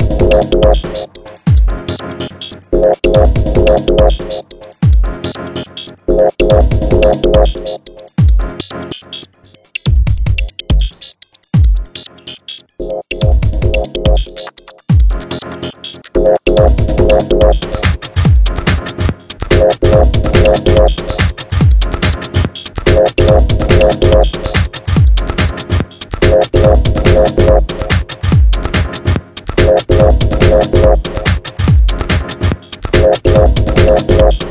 Thank you. Thank